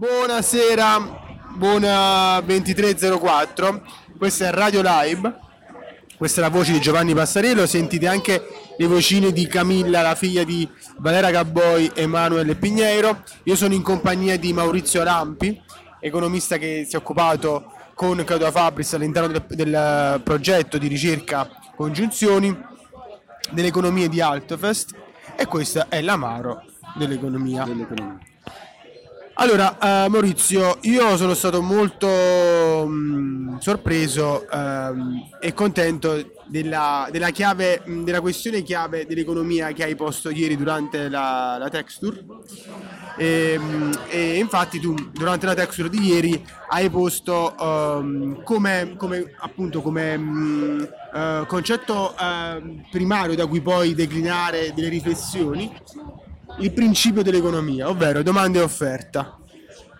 Buonasera, buona 2304, questa è Radio Live, questa è la voce di Giovanni Passarello, sentite anche le vocine di Camilla, la figlia di Valera Gaboi e Emanuele Pignero. Io sono in compagnia di Maurizio Lampi, economista che si è occupato con Claudio Fabris all'interno del, del progetto di ricerca Congiunzioni delle economie di Altofest e questa è l'amaro dell'economia. dell'economia. Allora, eh, Maurizio, io sono stato molto mh, sorpreso ehm, e contento della, della chiave, mh, della questione chiave dell'economia che hai posto ieri durante la, la Texture. E, mh, e infatti tu durante la Texture di ieri hai posto ehm, come, come, appunto come mh, eh, concetto ehm, primario da cui poi declinare delle riflessioni il principio dell'economia, ovvero domanda e offerta.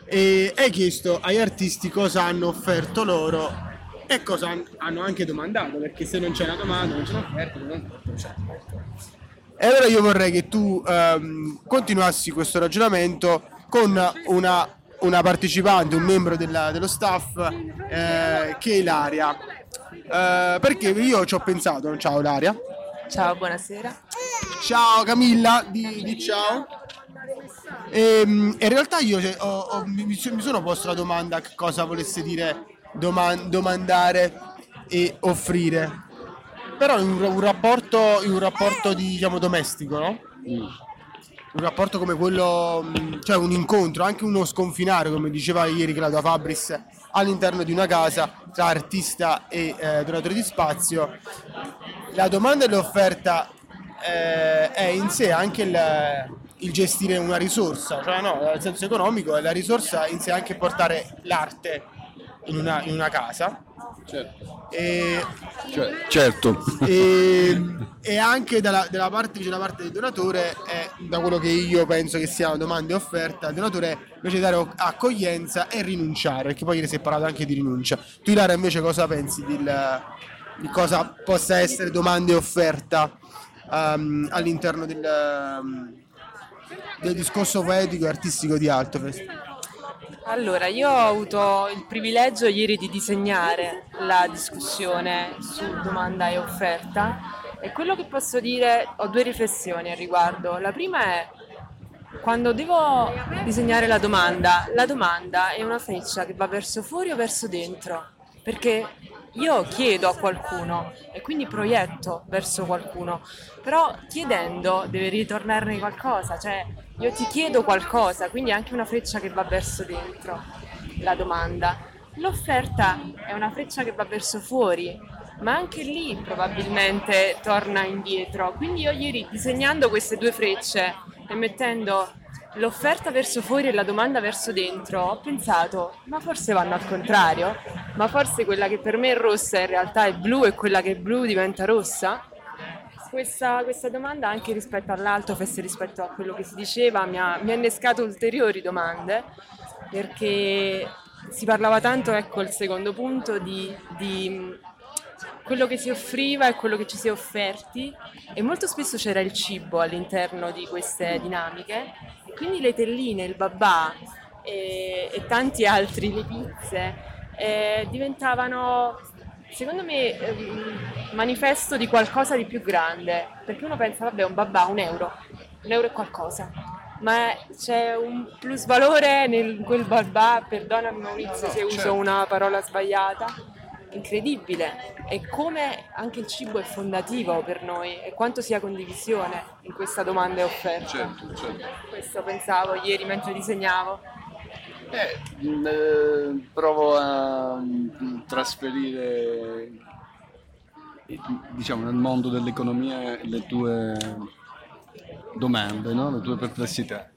E hai chiesto agli artisti cosa hanno offerto loro e cosa han- hanno anche domandato, perché se non c'è una domanda, non c'è un'offerta, non c'è. E allora io vorrei che tu ehm, continuassi questo ragionamento con una, una partecipante, un membro della- dello staff, eh, che è Ilaria. Eh, perché io ci ho pensato, ciao Ilaria. Ciao, buonasera. Ciao Camilla, di, di ciao. Ehm, in realtà io cioè, ho- ho- mi, mi so- mi sono posto la domanda che cosa volesse dire doman- domandare e offrire. Però in un, un rapporto, in un rapporto di, diciamo, domestico, no? Un rapporto come quello, mh, cioè un incontro, anche uno sconfinare, come diceva ieri Claudia Fabris, all'interno di una casa tra artista e eh, donatore di spazio. La domanda e l'offerta eh, è in sé anche il, il gestire una risorsa, cioè no, nel senso economico, la risorsa in sé è anche portare l'arte in una, in una casa. E, Cioè, certo, e, e anche dalla, dalla parte, dalla parte del donatore, è, da quello che io penso che sia domanda e offerta, il donatore invece di dare accoglienza e rinunciare, perché poi ieri si è parlato anche di rinuncia. Tu Ilaria invece cosa pensi del- di cosa possa essere domanda e offerta ehm, all'interno del, ehm, del discorso poetico e artistico di Altofest? Allora, io ho avuto il privilegio ieri di disegnare la discussione su domanda e offerta e quello che posso dire, ho due riflessioni al riguardo. La prima è quando devo disegnare la domanda, la domanda è una freccia che va verso fuori o verso dentro, perché io chiedo a qualcuno e quindi proietto verso qualcuno, però chiedendo deve ritornarne qualcosa, cioè io ti chiedo qualcosa, quindi è anche una freccia che va verso dentro, la domanda. L'offerta è una freccia che va verso fuori, ma anche lì probabilmente torna indietro. Quindi io ieri disegnando queste due frecce e mettendo l'offerta verso fuori e la domanda verso dentro, ho pensato, ma forse vanno al contrario? Ma forse quella che per me è rossa in realtà è blu e quella che è blu diventa rossa? Questa, questa domanda anche rispetto all'Altofest, rispetto a quello che si diceva, mi ha, mi ha innescato ulteriori domande perché si parlava tanto, ecco il secondo punto, di, di quello che si offriva e quello che ci si è offerti. E molto spesso c'era il cibo all'interno di queste dinamiche. E quindi le telline, il babà e, e tanti altri, le pizze, eh, diventavano secondo me ehm, manifesto di qualcosa di più grande. Perché uno pensa vabbè un babà un euro. Un euro è qualcosa. Ma c'è un plus valore nel quel babà perdonami Maurizio se uso una parola sbagliata incredibile e come anche il cibo è fondativo per noi e quanto sia condivisione in questa domanda e offerta certo, certo. questo pensavo ieri mentre disegnavo Eh, mh, eh, provo a mh, trasferire eh, diciamo nel mondo dell'economia le tue domande, no? le tue perplessità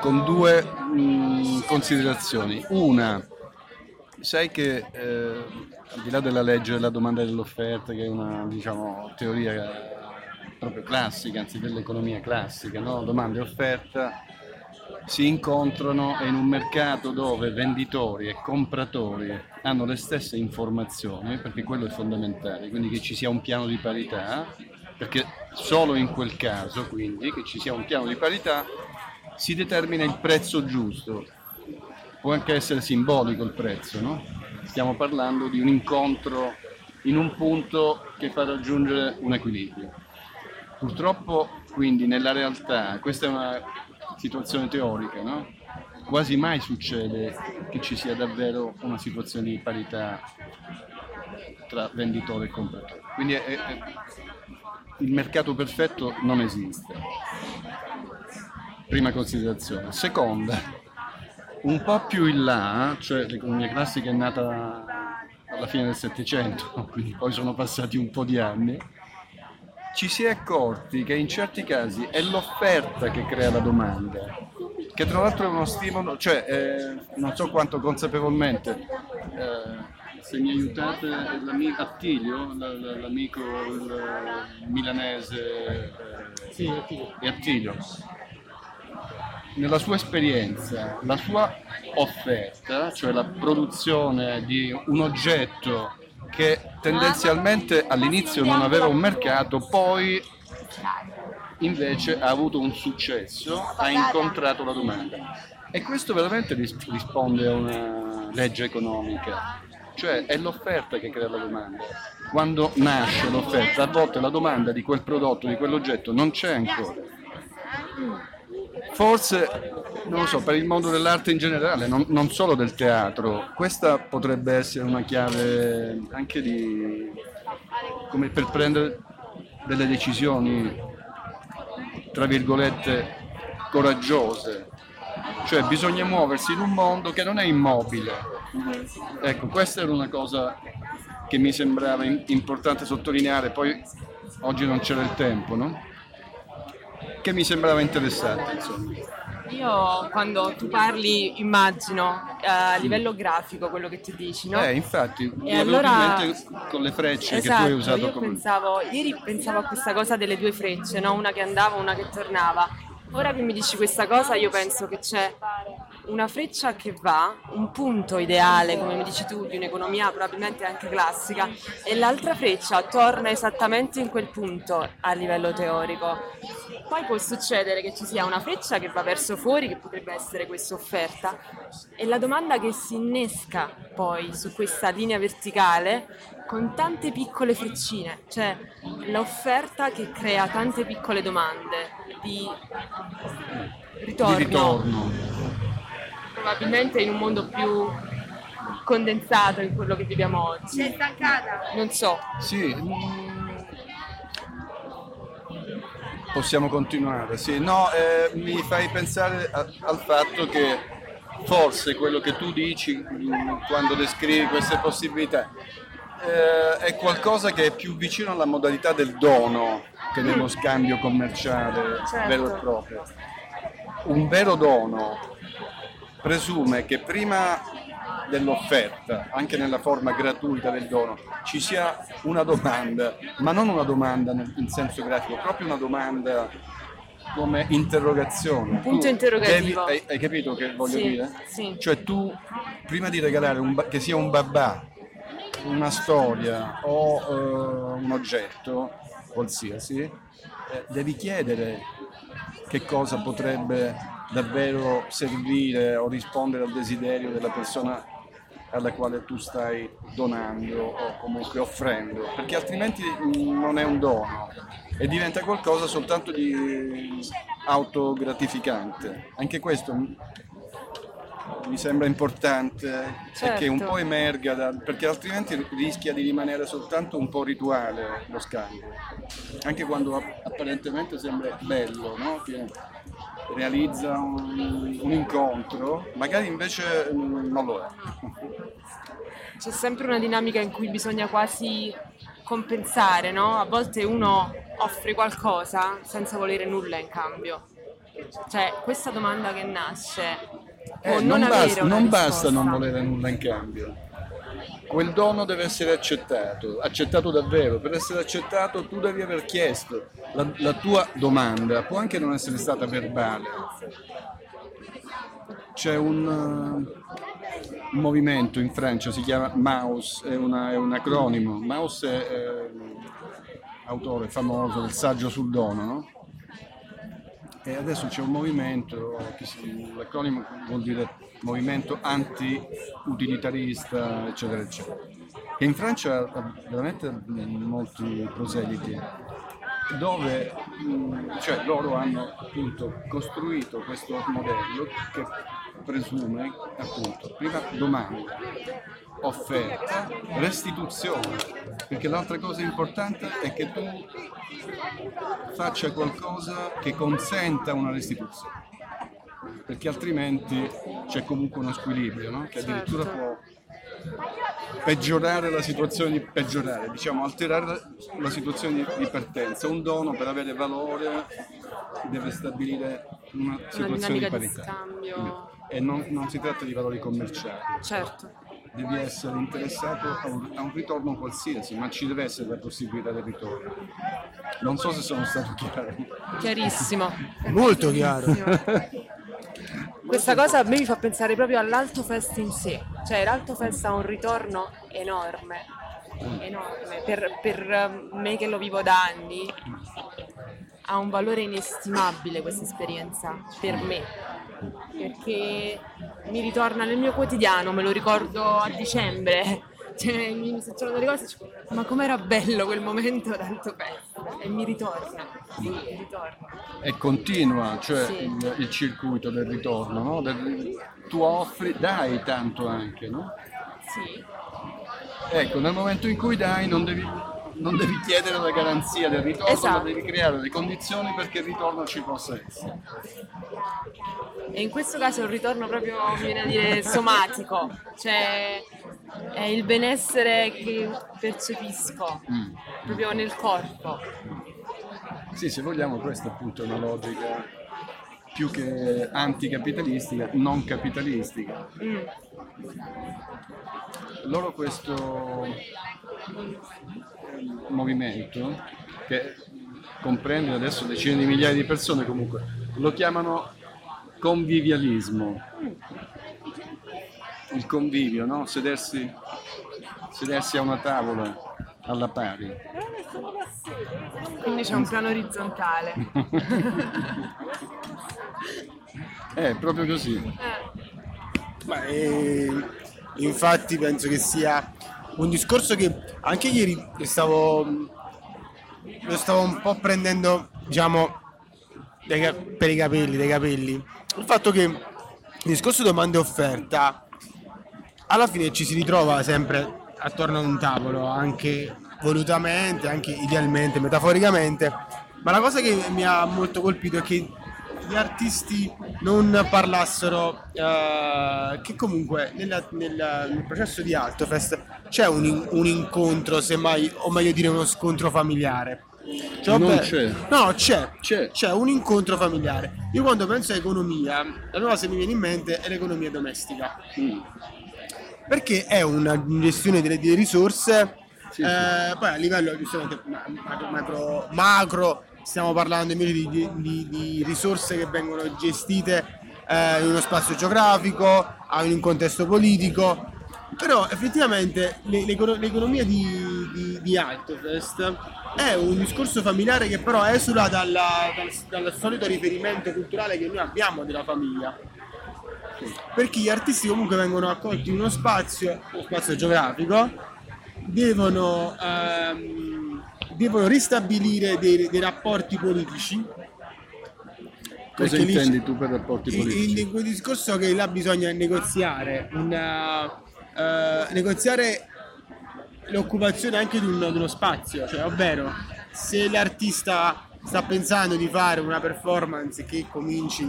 con due mh, considerazioni. Una, sai che eh, al di là della legge della domanda e dell'offerta, che è una diciamo, teoria proprio classica, anzi dell'economia classica, no? domanda e offerta, si incontrano in un mercato dove venditori e compratori hanno le stesse informazioni, perché quello è fondamentale, quindi che ci sia un piano di parità, perché solo in quel caso, quindi, che ci sia un piano di parità, si determina il prezzo giusto. può anche essere simbolico il prezzo, no? Stiamo parlando di un incontro in un punto che fa raggiungere un equilibrio. Purtroppo, quindi, nella realtà, questa è una situazione teorica, no? Quasi mai succede che ci sia davvero una situazione di parità tra venditore e compratore. Quindi è, è, il mercato perfetto non esiste. Prima considerazione. Seconda, un po' più in là, cioè l'economia classica è nata alla fine del Settecento, quindi poi sono passati un po' di anni, ci si è accorti che in certi casi è l'offerta che crea la domanda, che tra l'altro è uno stimolo, cioè eh, non so quanto consapevolmente, eh, se mi aiutate, l'amico Attilio, l'amico il milanese eh, sì, Attilio. Nella sua esperienza, la sua offerta, cioè la produzione di un oggetto che tendenzialmente all'inizio non aveva un mercato, poi invece ha avuto un successo, ha incontrato la domanda. E questo veramente risponde a una legge economica, cioè è l'offerta che crea la domanda. Quando nasce l'offerta, a volte la domanda di quel prodotto, di quell'oggetto non c'è ancora forse, non lo so, per il mondo dell'arte in generale, non, non, solo del teatro, questa potrebbe essere una chiave anche di, come per prendere delle decisioni, tra virgolette, coraggiose. Cioè bisogna muoversi in un mondo che non è immobile. Ecco, questa era una cosa che mi sembrava importante sottolineare, poi oggi non c'era il tempo, no? Che mi sembrava interessante. Insomma. Io quando tu parli immagino eh, a livello grafico quello che tu dici, no? Eh, infatti, e allora... con le frecce esatto, che tu hai esatto, usato io come... Pensavo, ieri pensavo a questa cosa delle due frecce, no? una che andava, una che tornava. Ora che mi dici questa cosa io penso che c'è una freccia che va, un punto ideale, come mi dici tu, di un'economia probabilmente anche classica, e l'altra freccia torna esattamente in quel punto a livello teorico. Poi può succedere che ci sia una freccia che va verso fuori, che potrebbe essere questa offerta, e la domanda che si innesca poi su questa linea verticale con tante piccole freccine, cioè l'offerta che crea tante piccole domande di ritorno. Di ritorno. Probabilmente in un mondo più condensato in quello che viviamo oggi. Sei stancata? Non so. Sì, possiamo continuare. Sì, no, eh, mi fai pensare a, al fatto che forse quello che tu dici mm, quando descrivi queste possibilità eh, è qualcosa che è più vicino alla modalità del dono che dello mm. scambio commerciale certo. vero e proprio. Un vero dono presume che prima dell'offerta, anche nella forma gratuita del dono, ci sia una domanda, ma non una domanda in senso grafico, proprio una domanda come interrogazione. Punto tu interrogativo. Devi, hai, hai, capito che voglio sì, dire? Sì. Cioè tu, prima di regalare un, che sia un babà, una storia o uh, un oggetto qualsiasi, eh, devi chiedere che cosa potrebbe davvero servire o rispondere al desiderio della persona alla quale tu stai donando o comunque offrendo, perché altrimenti non è un dono e diventa qualcosa soltanto di autogratificante. Anche questo mi sembra importante certo. che un po' emerga, da, perché altrimenti rischia di rimanere soltanto un po' rituale lo scambio, anche quando apparentemente sembra bello, no? che realizza un, un incontro, magari invece non lo è. C'è sempre una dinamica in cui bisogna quasi compensare, no? A volte uno offre qualcosa senza volere nulla in cambio. Cioè, questa domanda che nasce eh, non, non, basta, non basta non volere nulla in cambio quel dono deve essere accettato, accettato davvero. Per essere accettato tu devi aver chiesto la, la tua domanda, può anche non essere stata verbale. C'è un, uh, un movimento in Francia, si chiama MAUS, è, una, è un acronimo. MAUS è eh, autore famoso del saggio sul dono, no? E adesso c'è un movimento, l'acronimo vuol dire movimento anti-utilitarista, eccetera, eccetera, che in Francia ha veramente molti proseliti, dove cioè, loro hanno appunto costruito questo modello che presume appunto prima domanda, offerta, restituzione, perché l'altra cosa importante è che tu faccia qualcosa che consenta una restituzione, perché altrimenti c'è comunque uno squilibrio, no? che addirittura Certo. può peggiorare la situazione di peggiorare, diciamo alterare la, la situazione di, di partenza. Un dono per avere valore deve stabilire una Una situazione di dinamica di parità. scambio. E non, non si tratta di valori commerciali, Certo. devi essere interessato a un, a un ritorno qualsiasi, ma ci deve essere la possibilità del ritorno. Non so se sono stato chiaro. Chiarissimo. Molto chiaro. Questa cosa a me mi fa pensare proprio all'Alto Fest in sé, cioè l'Alto Fest ha un ritorno enorme, enorme, per, per me che lo vivo da anni ha un valore inestimabile questa esperienza, per me, perché mi ritorna nel mio quotidiano, me lo ricordo a dicembre, cioè, mi succedono delle cose, dico, ma com'era bello quel momento d'Alto Fest, e mi ritorna, sì, ritorna. E continua, cioè Sì. il, il circuito del ritorno, no? Del- tu offri, dai tanto anche, no? Sì. Ecco, nel momento in cui dai non devi, non devi chiedere la garanzia del ritorno, Esatto. ma devi creare le condizioni perché il ritorno ci possa essere. E in questo caso è un ritorno proprio, mi viene a dire, somatico, cioè è il benessere che percepisco Mm. proprio nel corpo. Sì, se vogliamo questa appunto è una logica più che anticapitalistica, non capitalistica. Mm. Loro questo movimento, che comprende adesso decine di migliaia di persone comunque, lo chiamano convivialismo. Il convivio, no? Sedersi, sedersi a una tavola alla pari. Quindi c'è un piano orizzontale. È proprio così. Eh, Ma, eh, infatti penso che sia un discorso che anche ieri stavo, lo stavo un po' prendendo, diciamo, ca- per i capelli, dai capelli. Il fatto che il discorso domanda e offerta alla fine ci si ritrova sempre attorno ad un tavolo, anche volutamente, anche idealmente, metaforicamente. Ma la cosa che mi ha molto colpito è che gli artisti non parlassero, eh, che comunque nella- nel, nel processo di Altofest c'è un, un incontro, semmai, o meglio dire uno scontro familiare. Cioè, Non vabbè- c'è. No, c'è. C'è. C'è un incontro familiare. Io quando penso a economia, la prima cosa che mi viene in mente è l'economia domestica. Mm. Perché è una gestione delle, delle risorse, Sì, eh, poi a livello giustamente ma- macro, macro, stiamo parlando invece di, di- di- risorse che vengono gestite eh, in uno spazio geografico, in un contesto politico, però effettivamente le- l'econo- l'economia di, di, di Altofest è un discorso familiare che però esula dalla- dal, dal solito riferimento culturale che noi abbiamo della famiglia perché gli artisti comunque vengono accolti in uno spazio, uno spazio geografico, devono, ehm, devono ristabilire dei, dei rapporti politici. Cosa intendi tu per rapporti politici? In quel discorso che là bisogna negoziare, una, eh, negoziare l'occupazione anche di, un- di uno spazio, cioè ovvero se l'artista sta pensando di fare una performance che cominci,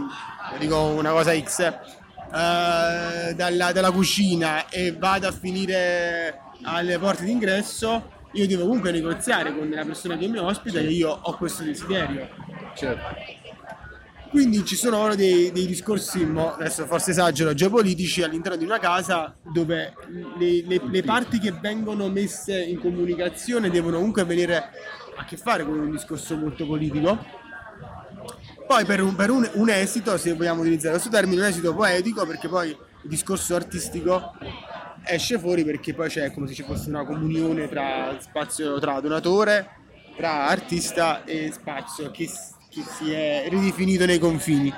dico una cosa X, eh, dalla, dalla cucina e vada a finire alle porte d'ingresso, io devo comunque negoziare con la persona che mi ospita che io ho questo desiderio. Certo. Quindi ci sono ora dei, dei discorsi, mo, adesso forse esagero, geopolitici all'interno di una casa dove le, le- le parti che vengono messe in comunicazione devono comunque venire a che fare con un discorso molto politico. Poi per, un, per un- un esito, se vogliamo utilizzare questo termine, un esito poetico, perché poi il discorso artistico esce fuori perché poi c'è come se ci fosse una comunione tra spazio tra donatore, tra artista e spazio che, che si è ridefinito nei confini.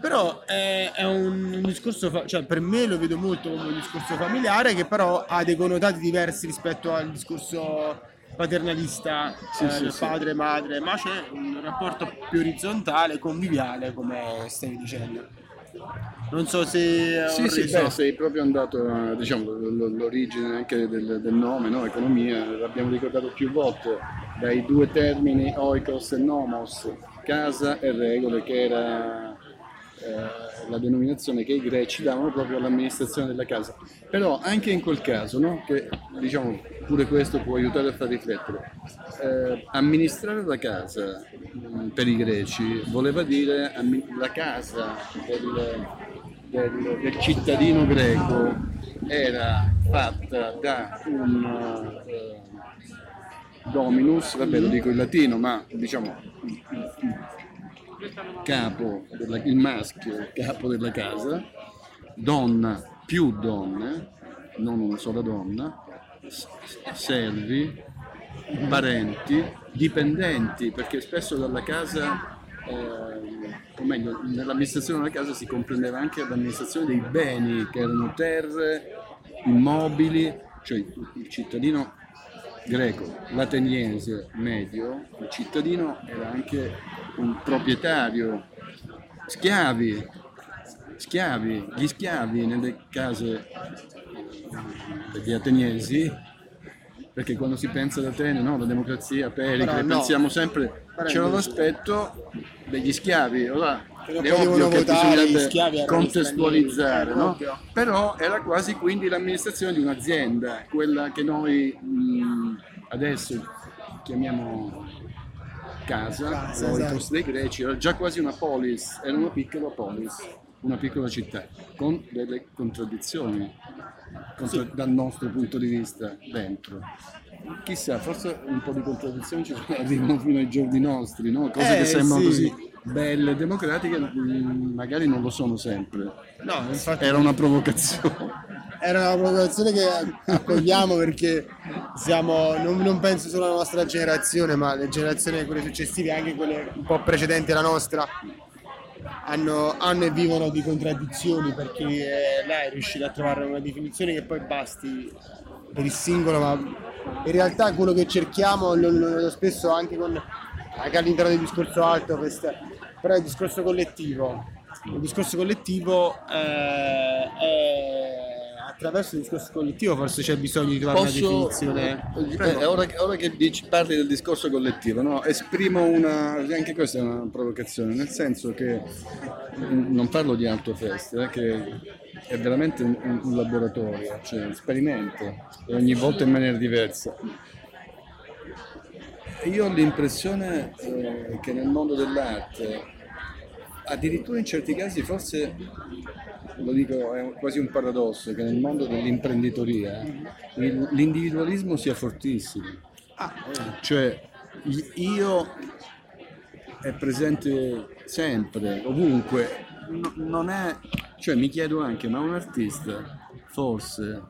Però è, è un, un discorso, fa- cioè per me lo vedo molto come un discorso familiare che però ha dei connotati diversi rispetto al discorso paternalista Sì, eh, sì, del sì. padre madre, ma c'è un rapporto più orizzontale, conviviale, come stavi dicendo. Non so se Sì, sì, beh, sei proprio andato diciamo, l'origine anche del, del nome, no? economia, l'abbiamo ricordato più volte, dai due termini oikos e nomos, casa e regole, che era eh, la denominazione che i greci davano proprio all'amministrazione della casa. Però anche in quel caso, no? che diciamo pure questo può aiutare a far riflettere, eh, amministrare la casa mh, per i greci voleva dire ammi- la casa del, del- del cittadino greco era fatta da un eh, dominus, vabbè lo dico in latino, ma diciamo capo, della- il maschio, capo della casa, donna più donne, non una sola donna, servi, parenti, dipendenti, perché spesso dalla casa, eh, o meglio, nell'amministrazione della casa si comprendeva anche l'amministrazione dei beni, che erano terre, immobili, cioè il cittadino greco, l'ateniese medio, il cittadino era anche un proprietario, schiavi, schiavi, gli schiavi nelle case degli ateniesi, perché quando si pensa ad Atene, no, la democrazia, Pericle, Però no. pensiamo sempre, c'era l'aspetto degli schiavi, ora è ovvio che bisognerebbe contestualizzare, stranieri, no? però era quasi quindi l'amministrazione di un'azienda, quella che noi mh, adesso chiamiamo casa, Casa, o i esatto. posti dei greci, era già quasi una polis, era una piccola polis, una piccola città, con delle contraddizioni contra- dal nostro punto di vista dentro. Chissà, forse un po' di contraddizioni ci arrivano fino ai giorni nostri, no? cose Eh, che sembrano sì. così belle e democratiche, mh, magari non lo sono sempre. No, infatti Era una provocazione. era una provocazione che accogliamo perché siamo, non, non penso solo alla nostra generazione, ma le generazioni quelle successive, anche quelle un po' precedenti alla nostra, hanno, hanno e vivono di contraddizioni perché eh, lei è riuscita a trovare una definizione che poi basti per il singolo, ma in realtà quello che cerchiamo lo, lo vedo spesso anche, con, anche all'interno del discorso alto, però è il discorso collettivo. Il discorso collettivo eh, è attraverso il discorso collettivo forse c'è bisogno di trovare Posso, una definizione. eh, Prego. ora, che- ora che dici, parli del discorso collettivo, no? esprimo una, anche questa è una provocazione, nel senso che mm, non parlo di Altofest, eh, che è veramente un, un- un laboratorio, cioè sperimento, e ogni volta in maniera diversa. Io ho l'impressione eh, che nel mondo dell'arte, addirittura in certi casi forse, lo dico, è quasi un paradosso, che nel mondo dell'imprenditoria il- l'individualismo sia fortissimo. Cioè il io è presente sempre, ovunque. No- non è, cioè mi chiedo anche, ma un artista forse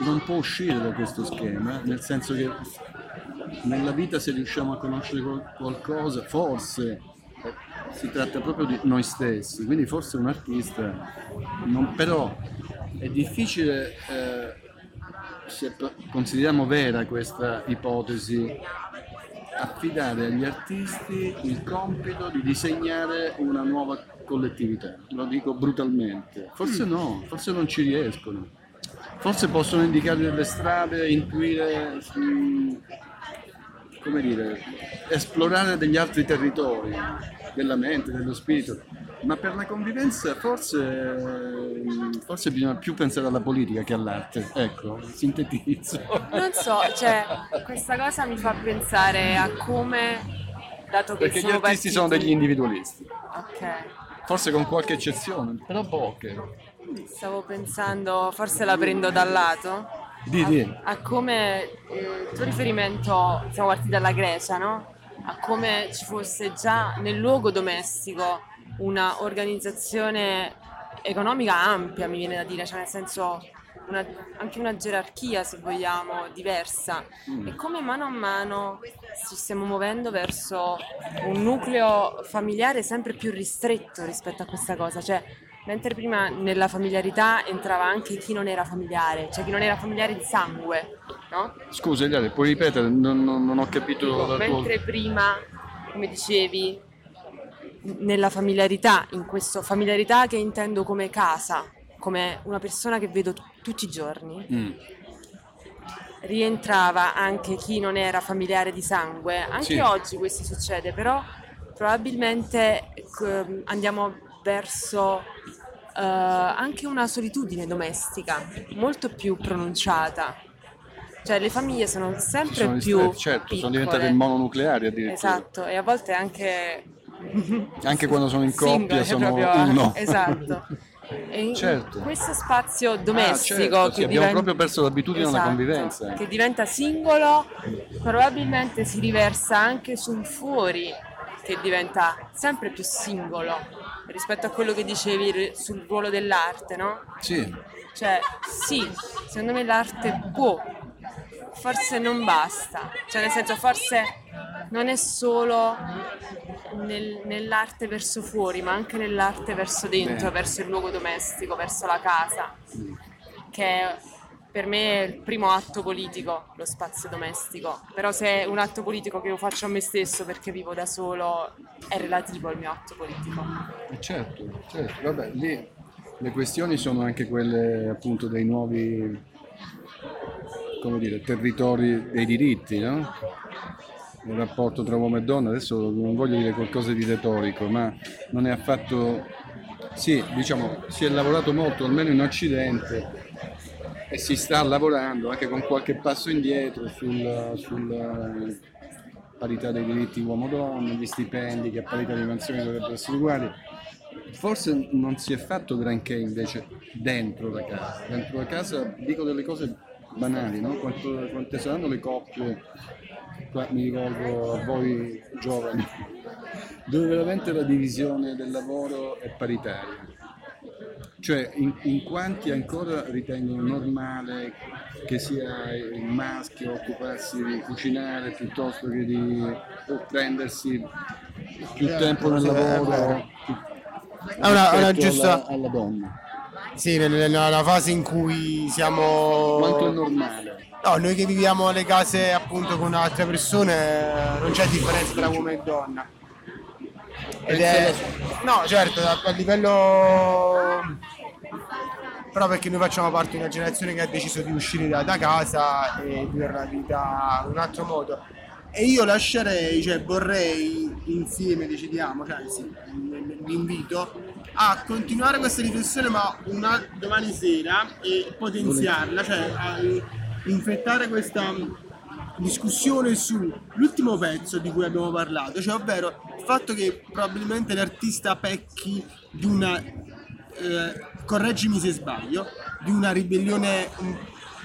non può uscire da questo schema, nel senso che nella vita se riusciamo a conoscere qual- qualcosa, forse si tratta proprio di noi stessi, quindi forse un artista, non- però è difficile, eh, se consideriamo vera questa ipotesi, affidare agli artisti il compito di disegnare una nuova collettività, lo dico brutalmente. Forse no, forse non ci riescono. Forse possono indicare delle strade, intuire, mm, come dire, esplorare degli altri territori della mente, dello spirito. Ma per la convivenza forse, forse bisogna più pensare alla politica che all'arte. Ecco, sintetizzo. Non so, cioè, questa cosa mi fa pensare a come, dato che Perché gli sono artisti sono partiti- degli individualisti, Ok, forse con qualche eccezione, però poche. stavo pensando, forse la prendo dal lato, Di, a, di. a come eh, il tuo riferimento, siamo partiti dalla Grecia, no? A come ci fosse già nel luogo domestico una organizzazione economica ampia, mi viene da dire, cioè nel senso una, anche una gerarchia, se vogliamo, diversa. Mm. E come mano a mano ci stiamo muovendo verso un nucleo familiare sempre più ristretto rispetto a questa cosa. Cioè, mentre prima nella familiarità entrava anche chi non era familiare, cioè chi non era familiare di sangue, no? Scusa, Eliade, puoi ripetere? Non, non, non ho capito. Dico, mentre tuo... prima, come dicevi, nella familiarità, in questo familiarità che intendo come casa, come una persona che vedo t- tutti i giorni. Mm. Rientrava anche chi non era familiare di sangue, anche sì. oggi questo succede, però probabilmente eh, andiamo verso uh, anche una solitudine domestica molto più pronunciata. Cioè le famiglie sono sempre sono più ristretti, certo, piccole. sono diventate mononucleari addirittura. Esatto, e a volte anche anche quando sono in coppia sono proprio, uno. Esatto. E certo. questo spazio domestico ah, certo, sì, abbiamo diventa... proprio perso l'abitudine esatto, alla convivenza che diventa singolo probabilmente si riversa anche sul fuori che diventa sempre più singolo rispetto a quello che dicevi sul ruolo dell'arte no? sì cioè sì secondo me l'arte può forse non basta cioè nel senso forse non è solo nel, nell'arte verso fuori, ma anche nell'arte verso dentro, Beh. verso il luogo domestico, verso la casa, che è, per me è il primo atto politico, lo spazio domestico. Però se è un atto politico che io faccio a me stesso perché vivo da solo, è relativo al mio atto politico. Eh, certo, certo, vabbè, lì le questioni sono anche quelle appunto dei nuovi come dire, territori dei diritti, no? Il rapporto tra uomo e donna, adesso non voglio dire qualcosa di retorico, ma non è affatto... Sì, diciamo, si è lavorato molto, almeno in Occidente, e si sta lavorando anche con qualche passo indietro sulla sul parità dei diritti uomo-donna, gli stipendi che a parità di mansioni dovrebbero essere uguali. Forse non si è fatto granché invece dentro la casa. Dentro la casa dico delle cose banali, no? Quante saranno le coppie qua mi rivolgo a voi giovani, dove veramente la divisione del lavoro è paritaria. Cioè, in, in quanti ancora ritengono normale che sia il maschio occuparsi di cucinare piuttosto che di prendersi più eh, tempo nel lavoro è una, una giusta alla, alla donna. Sì, nella fase in cui siamo. Quanto è normale? No, noi che viviamo le case appunto con altre persone non c'è differenza tra uomo e donna. Ed è... No, certo, a livello... Però perché noi facciamo parte di una generazione che ha deciso di uscire da, da casa e vivere la vita in un altro modo. E io lascerei, cioè vorrei insieme, decidiamo, cioè sì, vi invito a continuare questa riflessione ma una, domani sera e potenziarla, cioè a, infettare questa discussione sull'ultimo pezzo di cui abbiamo parlato, cioè ovvero il fatto che probabilmente l'artista pecchi di una, eh, correggimi se sbaglio, di una ribellione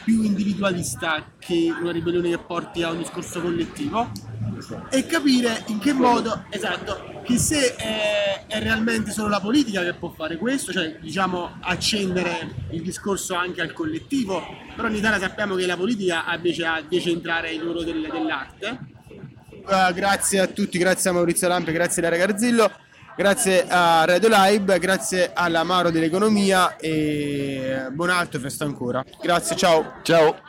più individualista che una ribellione che porti a un discorso collettivo e capire in che modo, esatto, che se è, è, realmente solo la politica che può fare questo, cioè diciamo accendere il discorso anche al collettivo, però in Italia sappiamo che la politica invece ha decentrare il loro del, dell'arte. Uh, grazie a tutti, grazie a Maurizio Lampe, grazie a Lara Garzillo, grazie a Radio Live, grazie all'Amaro dell'Economia e buon alto festa ancora. Grazie, ciao. Ciao.